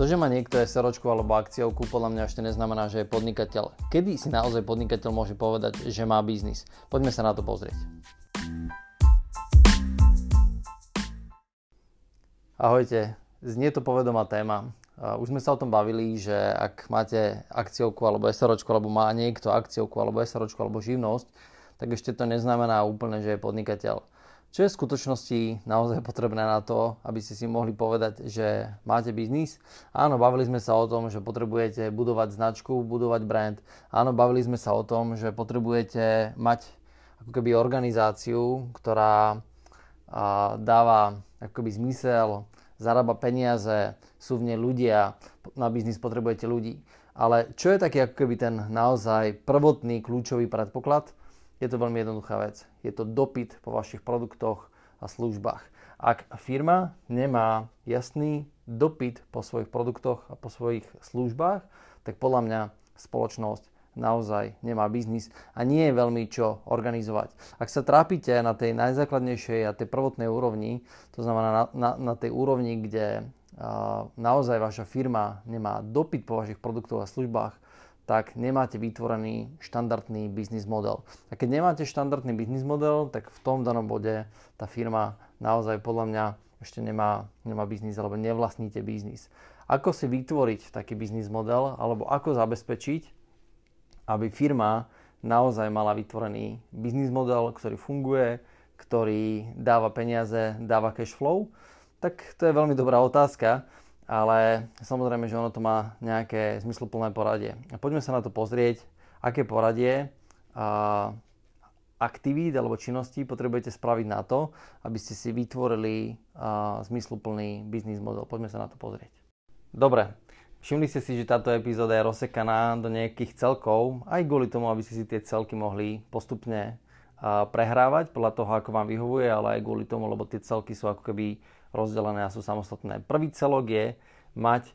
To, že má niekto SROčku alebo akciovku, podľa mňa ešte neznamená, že je podnikateľ. Kedy si naozaj podnikateľ môže povedať, že má biznis? Poďme sa na to pozrieť. Ahojte, znie to povedomá téma. Už sme sa o tom bavili, že ak máte akciovku alebo SROčku, alebo má niekto akciovku alebo SROčku alebo živnosť, tak ešte to neznamená úplne, že je podnikateľ. Čo je v skutočnosti naozaj potrebné na to, aby ste si mohli povedať, že máte biznis? Áno, bavili sme sa o tom, že potrebujete budovať značku, budovať brand. Áno, bavili sme sa o tom, že potrebujete mať ako keby organizáciu, ktorá a, dáva ako keby zmysel, zarába peniaze, sú v nej ľudia, na biznis potrebujete ľudí. Ale čo je taký ako keby ten naozaj prvotný kľúčový predpoklad? Je to veľmi jednoduchá vec. Je to dopyt po vašich produktoch a službách. Ak firma nemá jasný dopyt po svojich produktoch a po svojich službách, tak podľa mňa spoločnosť naozaj nemá biznis a nie je veľmi čo organizovať. Ak sa trápite na tej najzákladnejšej a tej prvotnej úrovni, to znamená na, na, na tej úrovni, kde uh, naozaj vaša firma nemá dopyt po vašich produktoch a službách, tak nemáte vytvorený štandardný biznis model. A keď nemáte štandardný biznis model, tak v tom danom bode tá firma naozaj podľa mňa ešte nemá, nemá biznis alebo nevlastníte biznis. Ako si vytvoriť taký biznis model alebo ako zabezpečiť, aby firma naozaj mala vytvorený biznis model, ktorý funguje, ktorý dáva peniaze, dáva cash flow, tak to je veľmi dobrá otázka ale samozrejme, že ono to má nejaké zmysluplné poradie. Poďme sa na to pozrieť, aké poradie a aktivít alebo činností potrebujete spraviť na to, aby ste si vytvorili a, zmysluplný biznis model. Poďme sa na to pozrieť. Dobre, všimli ste si, že táto epizóda je rozsekaná do nejakých celkov, aj kvôli tomu, aby ste si tie celky mohli postupne prehrávať podľa toho, ako vám vyhovuje, ale aj kvôli tomu, lebo tie celky sú ako keby rozdelené a sú samostatné. Prvý celok je mať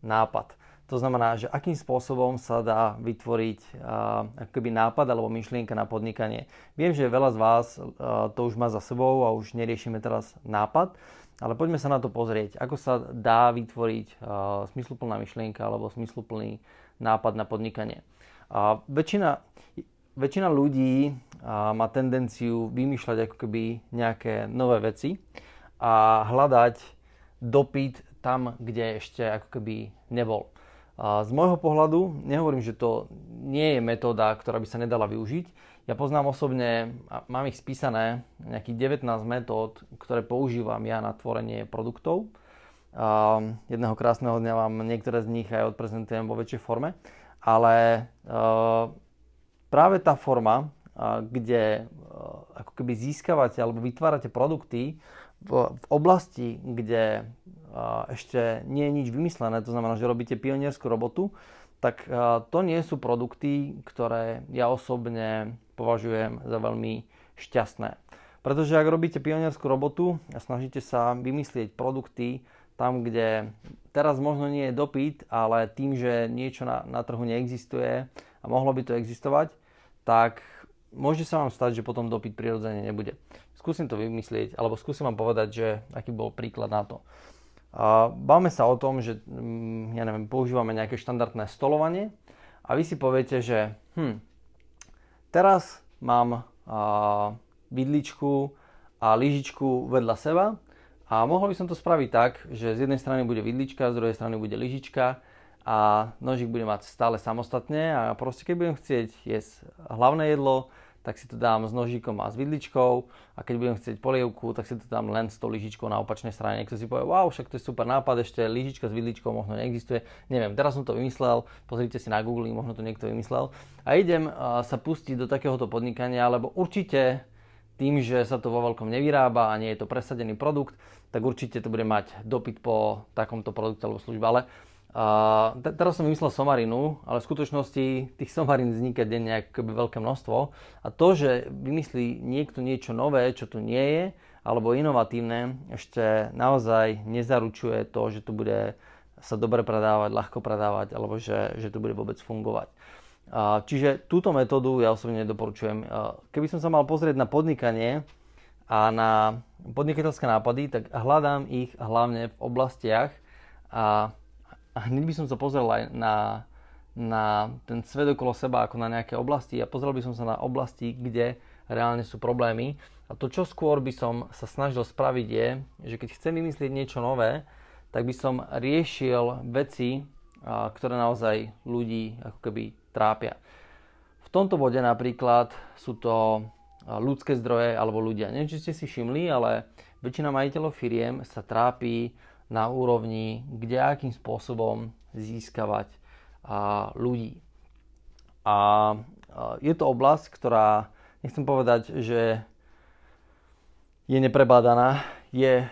nápad. To znamená, že akým spôsobom sa dá vytvoriť uh, akoby nápad alebo myšlienka na podnikanie. Viem, že veľa z vás uh, to už má za sebou a už neriešime teraz nápad, ale poďme sa na to pozrieť, ako sa dá vytvoriť uh, smysluplná myšlienka alebo smysluplný nápad na podnikanie. Uh, väčšina, väčšina ľudí uh, má tendenciu vymýšľať ako keby nejaké nové veci a hľadať dopyt tam, kde ešte ako keby nebol. A z môjho pohľadu, nehovorím, že to nie je metóda, ktorá by sa nedala využiť. Ja poznám osobne, mám ich spísané, nejakých 19 metód, ktoré používam ja na tvorenie produktov. A jedného krásneho dňa vám niektoré z nich aj odprezentujem vo väčšej forme. Ale práve tá forma, kde ako keby získavate alebo vytvárate produkty, v, oblasti, kde ešte nie je nič vymyslené, to znamená, že robíte pionierskú robotu, tak to nie sú produkty, ktoré ja osobne považujem za veľmi šťastné. Pretože ak robíte pionierskú robotu a snažíte sa vymyslieť produkty tam, kde teraz možno nie je dopyt, ale tým, že niečo na, na trhu neexistuje a mohlo by to existovať, tak môže sa vám stať, že potom dopyt prirodzene nebude. Skúsim to vymyslieť, alebo skúsim vám povedať, že aký bol príklad na to. báme sa o tom, že mm, ja neviem, používame nejaké štandardné stolovanie a vy si poviete, že hm, teraz mám a, vidličku a lyžičku vedľa seba a mohol by som to spraviť tak, že z jednej strany bude vidlička, z druhej strany bude lyžička a nožík bude mať stále samostatne a proste keď budem chcieť jesť hlavné jedlo, tak si to dám s nožíkom a s vidličkou a keď budem chcieť polievku, tak si to dám len s tou lyžičkou na opačnej strane. Niekto si povie, wow, však to je super nápad, ešte lyžička s vidličkou možno neexistuje. Neviem, teraz som to vymyslel, pozrite si na Google, možno to niekto vymyslel. A idem sa pustiť do takéhoto podnikania, lebo určite tým, že sa to vo veľkom nevyrába a nie je to presadený produkt, tak určite to bude mať dopyt po takomto produkte alebo službe. Ale a te, teraz som vymyslel somarinu, ale v skutočnosti tých somarín vzniká denne akoby veľké množstvo. A to, že vymyslí niekto niečo nové, čo tu nie je, alebo inovatívne, ešte naozaj nezaručuje to, že to bude sa dobre predávať, ľahko predávať, alebo že, že to bude vôbec fungovať. A, čiže túto metódu ja osobne nedoporučujem. Keby som sa mal pozrieť na podnikanie a na podnikateľské nápady, tak hľadám ich hlavne v oblastiach, a a hneď by som sa pozrel aj na, na ten svet okolo seba ako na nejaké oblasti a pozrel by som sa na oblasti, kde reálne sú problémy. A to, čo skôr by som sa snažil spraviť je, že keď chcem vymyslieť niečo nové, tak by som riešil veci, ktoré naozaj ľudí ako keby trápia. V tomto bode napríklad sú to ľudské zdroje alebo ľudia. Neviem, či ste si všimli, ale väčšina majiteľov firiem sa trápi na úrovni, kde akým spôsobom získavať ľudí. A je to oblasť, ktorá, nechcem povedať, že je neprebádaná, je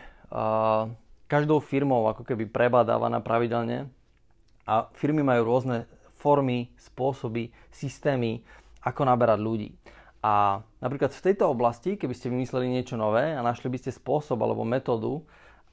každou firmou ako keby prebádávaná pravidelne a firmy majú rôzne formy, spôsoby, systémy, ako naberať ľudí. A napríklad v tejto oblasti, keby ste vymysleli niečo nové a našli by ste spôsob alebo metódu,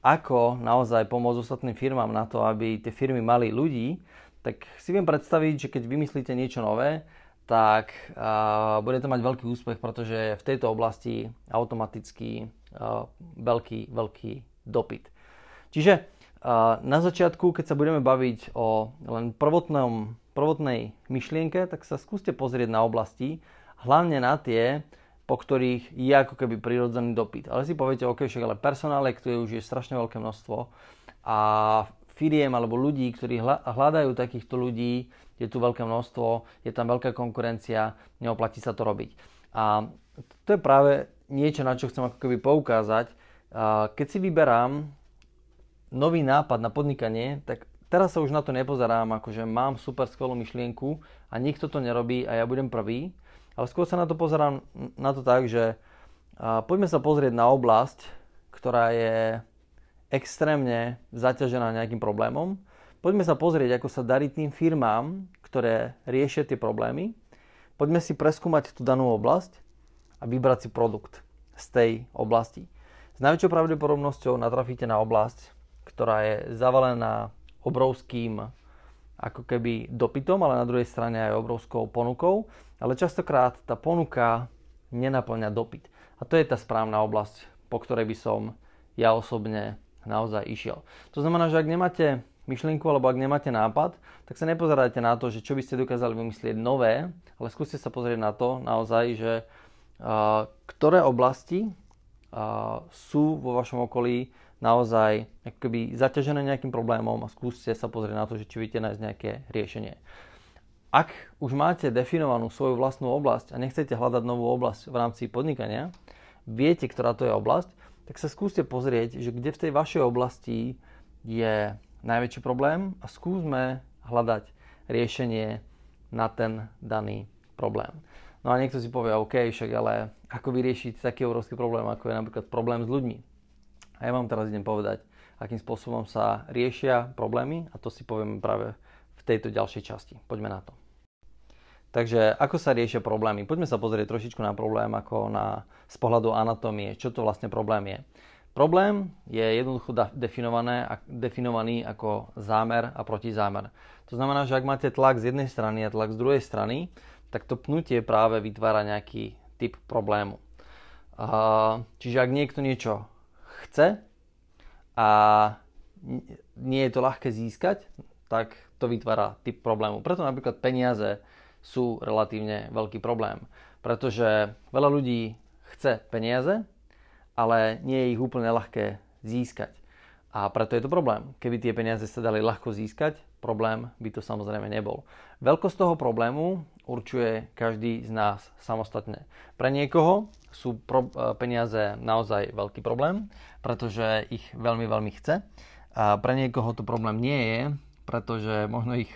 ako naozaj pomôcť ostatným firmám na to, aby tie firmy mali ľudí, tak si viem predstaviť, že keď vymyslíte niečo nové, tak uh, budete mať veľký úspech, pretože v tejto oblasti automaticky uh, veľký, veľký dopyt. Čiže uh, na začiatku, keď sa budeme baviť o len prvotnom, prvotnej myšlienke, tak sa skúste pozrieť na oblasti, hlavne na tie, po ktorých je ako keby prirodzený dopyt. Ale si poviete, OK, však ale personále, ktoré už je strašne veľké množstvo a firiem alebo ľudí, ktorí hľadajú takýchto ľudí, je tu veľké množstvo, je tam veľká konkurencia, neoplatí sa to robiť. A to je práve niečo, na čo chcem ako keby poukázať. Keď si vyberám nový nápad na podnikanie, tak teraz sa už na to nepozerám, ako že mám super skvelú myšlienku a nikto to nerobí a ja budem prvý, ale skôr sa na to pozerám na to tak, že poďme sa pozrieť na oblasť, ktorá je extrémne zaťažená nejakým problémom. Poďme sa pozrieť, ako sa darí tým firmám, ktoré riešia tie problémy. Poďme si preskúmať tú danú oblasť a vybrať si produkt z tej oblasti. S najväčšou pravdepodobnosťou natrafíte na oblasť, ktorá je zavalená obrovským ako keby dopytom, ale na druhej strane aj obrovskou ponukou ale častokrát tá ponuka nenaplňa dopyt. A to je tá správna oblasť, po ktorej by som ja osobne naozaj išiel. To znamená, že ak nemáte myšlienku alebo ak nemáte nápad, tak sa nepozerajte na to, že čo by ste dokázali vymyslieť nové, ale skúste sa pozrieť na to naozaj, že uh, ktoré oblasti uh, sú vo vašom okolí naozaj akoby zaťažené nejakým problémom a skúste sa pozrieť na to, že či viete nájsť nejaké riešenie. Ak už máte definovanú svoju vlastnú oblasť a nechcete hľadať novú oblasť v rámci podnikania, viete, ktorá to je oblasť, tak sa skúste pozrieť, že kde v tej vašej oblasti je najväčší problém a skúsme hľadať riešenie na ten daný problém. No a niekto si povie, OK, však ale ako vyriešiť taký obrovský problém, ako je napríklad problém s ľuďmi. A ja vám teraz idem povedať, akým spôsobom sa riešia problémy a to si povieme práve v tejto ďalšej časti. Poďme na to. Takže ako sa riešia problémy? Poďme sa pozrieť trošičku na problém ako na, z pohľadu anatómie, čo to vlastne problém je. Problém je jednoducho definované, definovaný ako zámer a protizámer. To znamená, že ak máte tlak z jednej strany a tlak z druhej strany, tak to pnutie práve vytvára nejaký typ problému. Čiže ak niekto niečo chce a nie je to ľahké získať, tak to vytvára typ problému. Preto napríklad peniaze sú relatívne veľký problém. Pretože veľa ľudí chce peniaze, ale nie je ich úplne ľahké získať. A preto je to problém. Keby tie peniaze sa dali ľahko získať, problém by to samozrejme nebol. Veľkosť toho problému určuje každý z nás samostatne. Pre niekoho sú pro, e, peniaze naozaj veľký problém, pretože ich veľmi, veľmi chce. A pre niekoho to problém nie je, pretože možno ich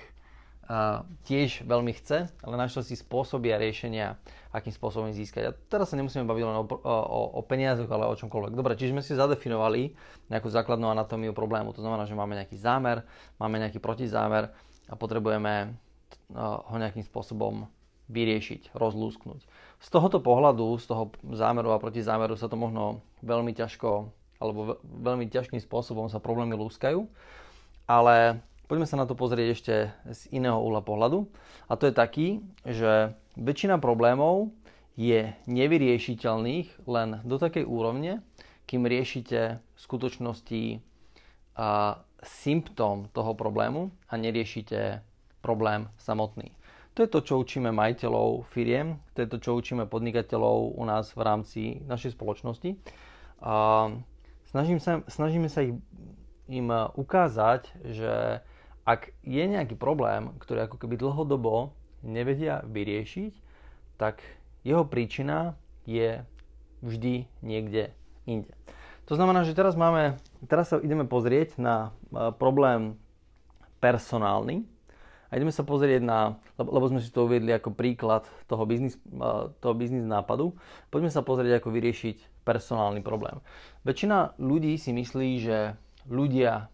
tiež veľmi chce, ale našiel si spôsoby a riešenia, akým spôsobom získať. A teraz sa nemusíme baviť len o, o, o peniazoch, ale o čomkoľvek. Dobre, čiže sme si zadefinovali nejakú základnú anatómiu problému. To znamená, že máme nejaký zámer, máme nejaký protizámer a potrebujeme ho nejakým spôsobom vyriešiť, rozlúsknuť. Z tohoto pohľadu, z toho zámeru a protizámeru sa to možno veľmi ťažko alebo veľmi ťažkým spôsobom sa problémy lúskajú, ale Poďme sa na to pozrieť ešte z iného uhla pohľadu. A to je taký, že väčšina problémov je nevyriešiteľných len do takej úrovne, kým riešite v skutočnosti a symptóm toho problému a neriešite problém samotný. To je to, čo učíme majiteľov firiem, to je to, čo učíme podnikateľov u nás v rámci našej spoločnosti. A snažím sa, snažíme sa ich, im ukázať, že ak je nejaký problém, ktorý ako keby dlhodobo nevedia vyriešiť, tak jeho príčina je vždy niekde inde. To znamená, že teraz máme, teraz sa ideme pozrieť na e, problém personálny a ideme sa pozrieť na, lebo, sme si to uviedli ako príklad toho biznis, toho biznis nápadu, poďme sa pozrieť, ako vyriešiť personálny problém. Väčšina ľudí si myslí, že ľudia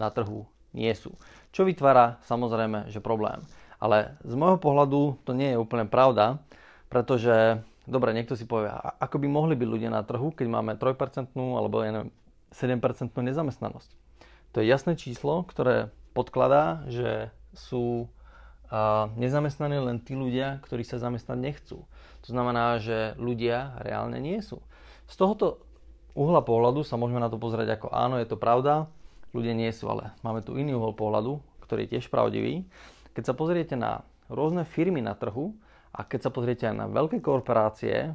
na trhu nie sú. Čo vytvára samozrejme, že problém. Ale z môjho pohľadu to nie je úplne pravda, pretože dobre, niekto si povie, ako by mohli byť ľudia na trhu, keď máme 3% alebo ja neviem, 7% nezamestnanosť. To je jasné číslo, ktoré podkladá, že sú a nezamestnaní len tí ľudia, ktorí sa zamestnať nechcú. To znamená, že ľudia reálne nie sú. Z tohoto uhla pohľadu sa môžeme na to pozrieť ako áno, je to pravda, ľudia nie sú, ale máme tu iný uhol pohľadu, ktorý je tiež pravdivý. Keď sa pozriete na rôzne firmy na trhu, a keď sa pozriete aj na veľké korporácie,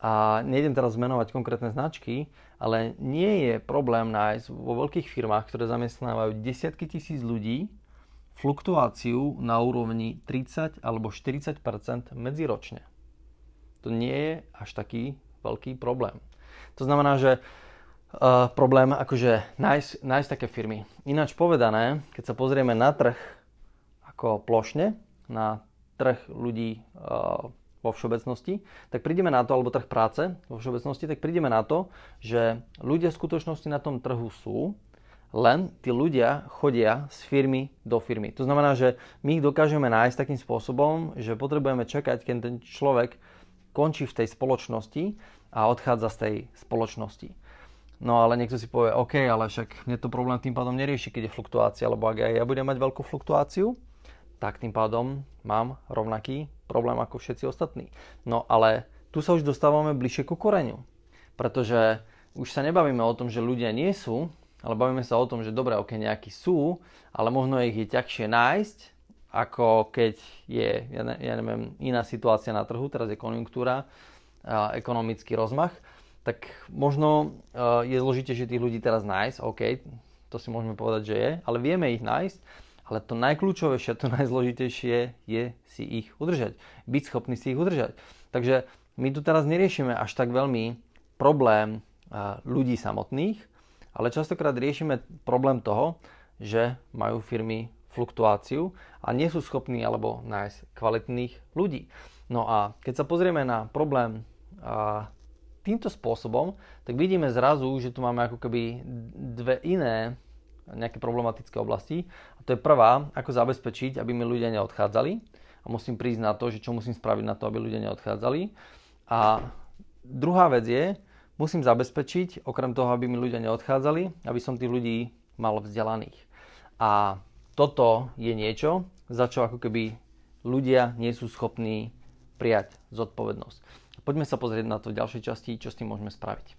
a nejdem teraz zmenovať konkrétne značky, ale nie je problém nájsť vo veľkých firmách, ktoré zamestnávajú desiatky tisíc ľudí, fluktuáciu na úrovni 30 alebo 40% medziročne. To nie je až taký veľký problém. To znamená, že uh, problém akože nájsť, nájsť také firmy. Ináč povedané, keď sa pozrieme na trh ako plošne, na trh ľudí uh, vo všeobecnosti, tak prídeme na to, alebo trh práce vo všeobecnosti, tak prídeme na to, že ľudia v skutočnosti na tom trhu sú, len tí ľudia chodia z firmy do firmy. To znamená, že my ich dokážeme nájsť takým spôsobom, že potrebujeme čakať, keď ten človek končí v tej spoločnosti a odchádza z tej spoločnosti. No ale niekto si povie, OK, ale však mne to problém tým pádom nerieši, keď je fluktuácia, lebo ak aj ja budem mať veľkú fluktuáciu, tak tým pádom mám rovnaký problém ako všetci ostatní. No ale tu sa už dostávame bližšie ku koreňu. Pretože už sa nebavíme o tom, že ľudia nie sú, ale bavíme sa o tom, že dobre, ok, nejakí sú, ale možno ich je ťažšie nájsť, ako keď je, ja, ne, ja neviem, iná situácia na trhu, teraz je konjunktúra, a ekonomický rozmach, tak možno uh, je zložitejšie tých ľudí teraz nájsť, OK, to si môžeme povedať, že je, ale vieme ich nájsť, ale to najkľúčovejšie, to najzložitejšie je si ich udržať. Byť schopný si ich udržať. Takže my tu teraz neriešime až tak veľmi problém ľudí samotných, ale častokrát riešime problém toho, že majú firmy fluktuáciu a nie sú schopní alebo nájsť kvalitných ľudí. No a keď sa pozrieme na problém týmto spôsobom, tak vidíme zrazu, že tu máme ako keby dve iné nejaké problematické oblasti. A to je prvá, ako zabezpečiť, aby mi ľudia neodchádzali. A musím prísť na to, že čo musím spraviť na to, aby ľudia neodchádzali. A druhá vec je, musím zabezpečiť, okrem toho, aby mi ľudia neodchádzali, aby som tých ľudí mal vzdelaných. A toto je niečo, za čo ako keby ľudia nie sú schopní prijať zodpovednosť. Poďme sa pozrieť na to v ďalšej časti, čo s tým môžeme spraviť.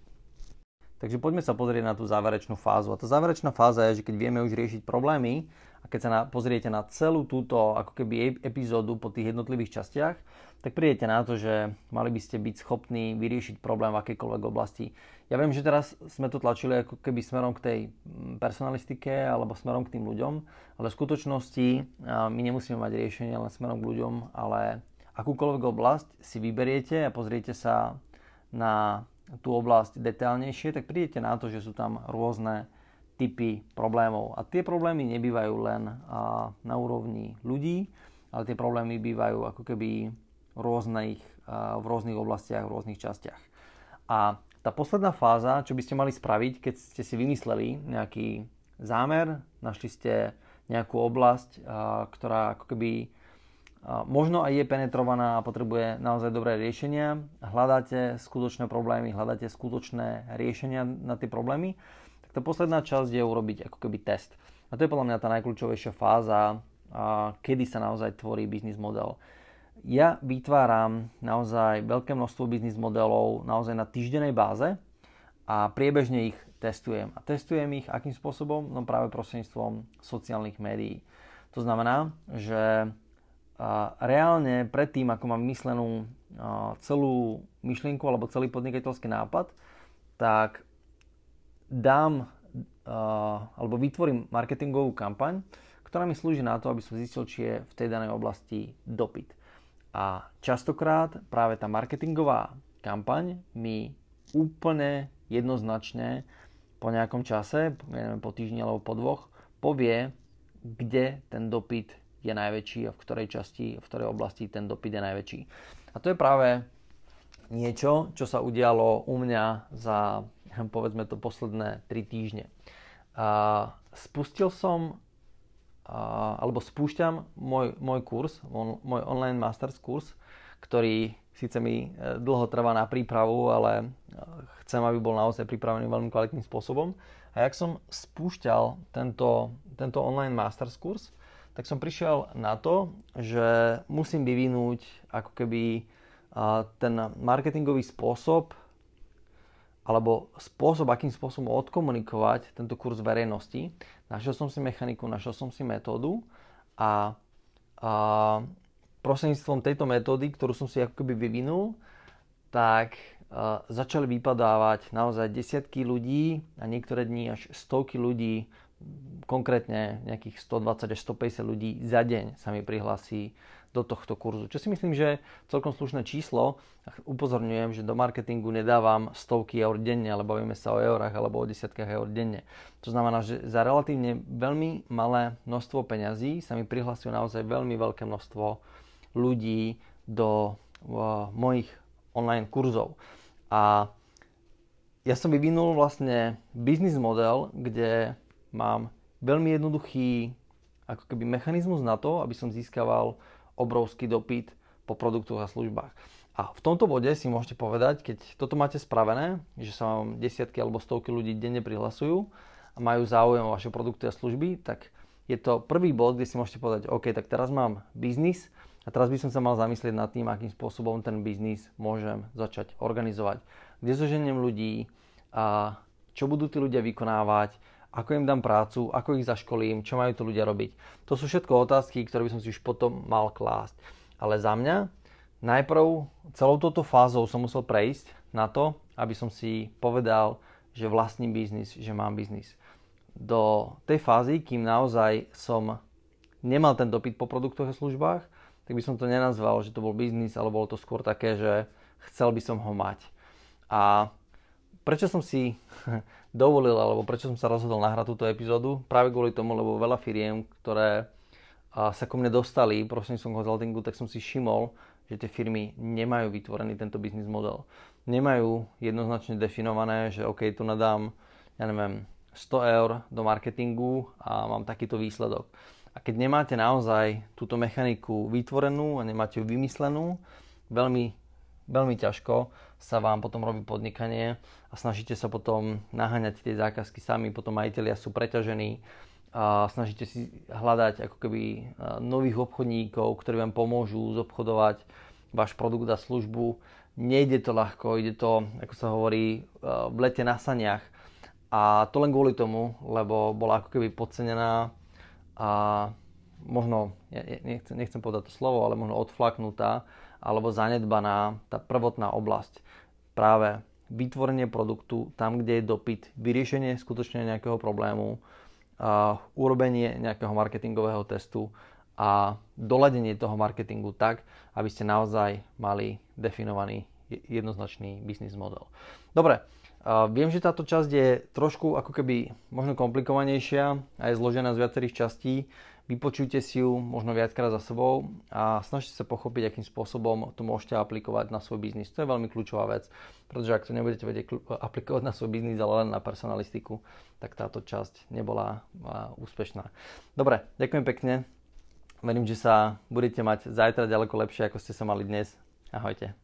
Takže poďme sa pozrieť na tú záverečnú fázu. A tá záverečná fáza je, že keď vieme už riešiť problémy a keď sa na, pozriete na celú túto ako keby epizódu po tých jednotlivých častiach, tak prídete na to, že mali by ste byť schopní vyriešiť problém v akejkoľvek oblasti. Ja viem, že teraz sme to tlačili ako keby smerom k tej mm, personalistike alebo smerom k tým ľuďom, ale v skutočnosti my nemusíme mať riešenie len smerom k ľuďom, ale akúkoľvek oblasť si vyberiete a pozriete sa na tú oblasť detailnejšie, tak prídete na to, že sú tam rôzne typy problémov. A tie problémy nebývajú len na úrovni ľudí, ale tie problémy bývajú ako keby rôznych, v rôznych oblastiach, v rôznych častiach. A tá posledná fáza, čo by ste mali spraviť, keď ste si vymysleli nejaký zámer, našli ste nejakú oblasť, ktorá ako keby možno aj je penetrovaná a potrebuje naozaj dobré riešenia. Hľadáte skutočné problémy, hľadáte skutočné riešenia na tie problémy, tá posledná časť je urobiť ako keby test. A to je podľa mňa tá najkľúčovejšia fáza, kedy sa naozaj tvorí biznis model. Ja vytváram naozaj veľké množstvo biznis modelov naozaj na týždenej báze a priebežne ich testujem. A testujem ich akým spôsobom? No práve prostredníctvom sociálnych médií. To znamená, že reálne predtým, ako mám myslenú celú myšlienku alebo celý podnikateľský nápad, tak dám alebo vytvorím marketingovú kampaň, ktorá mi slúži na to, aby som zistil, či je v tej danej oblasti dopyt. A častokrát práve tá marketingová kampaň mi úplne jednoznačne po nejakom čase, neviem, po týždni alebo po dvoch, povie, kde ten dopyt je najväčší a v ktorej časti, v ktorej oblasti ten dopyt je najväčší. A to je práve niečo, čo sa udialo u mňa za, povedzme to, posledné 3 týždne. A spustil som, a, alebo spúšťam môj, môj kurz, on, môj online masters kurz, ktorý síce mi e, dlho trvá na prípravu, ale e, chcem, aby bol naozaj pripravený veľmi kvalitným spôsobom. A jak som spúšťal tento, tento online masters kurz, tak som prišiel na to, že musím vyvinúť ako keby ten marketingový spôsob alebo spôsob, akým spôsobom odkomunikovať tento kurz verejnosti. Našiel som si mechaniku, našiel som si metódu a, a prostredníctvom tejto metódy, ktorú som si ako keby vyvinul, tak začali vypadávať naozaj desiatky ľudí a niektoré dní až stovky ľudí, konkrétne nejakých 120 až 150 ľudí za deň sa mi prihlási do tohto kurzu. Čo si myslím, že celkom slušné číslo. Upozorňujem, že do marketingu nedávam stovky eur denne, ale bavíme sa o eurách alebo o desiatkách eur denne. To znamená, že za relatívne veľmi malé množstvo peňazí sa mi prihlasujú naozaj veľmi veľké množstvo ľudí do uh, mojich online kurzov. A ja som vyvinul vlastne biznis model, kde mám veľmi jednoduchý ako keby mechanizmus na to, aby som získaval obrovský dopyt po produktoch a službách. A v tomto bode si môžete povedať, keď toto máte spravené, že sa vám desiatky alebo stovky ľudí denne prihlasujú a majú záujem o vaše produkty a služby, tak je to prvý bod, kde si môžete povedať, OK, tak teraz mám biznis, a teraz by som sa mal zamyslieť nad tým, akým spôsobom ten biznis môžem začať organizovať. Kde zoženiem ľudí, a čo budú tí ľudia vykonávať, ako im dám prácu, ako ich zaškolím, čo majú tí ľudia robiť. To sú všetko otázky, ktoré by som si už potom mal klásť. Ale za mňa najprv celou touto fázou som musel prejsť na to, aby som si povedal, že vlastním biznis, že mám biznis. Do tej fázy, kým naozaj som nemal ten dopyt po produktoch a službách, tak by som to nenazval, že to bol biznis, ale bolo to skôr také, že chcel by som ho mať. A prečo som si dovolil, alebo prečo som sa rozhodol nahrať túto epizódu? Práve kvôli tomu, lebo veľa firiem, ktoré sa ku mne dostali prostredníctvom consultingu, tak som si všimol, že tie firmy nemajú vytvorený tento biznis model. Nemajú jednoznačne definované, že OK, tu nadám, ja neviem, 100 eur do marketingu a mám takýto výsledok. A keď nemáte naozaj túto mechaniku vytvorenú a nemáte ju vymyslenú, veľmi, veľmi ťažko sa vám potom robí podnikanie a snažíte sa potom naháňať tie zákazky sami, potom majiteľia sú preťažení a snažíte si hľadať ako keby nových obchodníkov, ktorí vám pomôžu zobchodovať váš produkt a službu. Nejde to ľahko, ide to, ako sa hovorí, v lete na saniach. A to len kvôli tomu, lebo bola ako keby podcenená a možno, ja nechcem, nechcem povedať to slovo, ale možno odflaknutá alebo zanedbaná tá prvotná oblasť. Práve vytvorenie produktu tam, kde je dopyt, vyriešenie skutočne nejakého problému, a urobenie nejakého marketingového testu a doladenie toho marketingu tak, aby ste naozaj mali definovaný jednoznačný biznis model. Dobre, Viem, že táto časť je trošku ako keby možno komplikovanejšia a je zložená z viacerých častí. Vypočujte si ju možno viackrát za sebou a snažte sa pochopiť, akým spôsobom to môžete aplikovať na svoj biznis. To je veľmi kľúčová vec, pretože ak to nebudete vedieť aplikovať na svoj biznis, ale len na personalistiku, tak táto časť nebola úspešná. Dobre, ďakujem pekne. Verím, že sa budete mať zajtra ďaleko lepšie, ako ste sa mali dnes. Ahojte.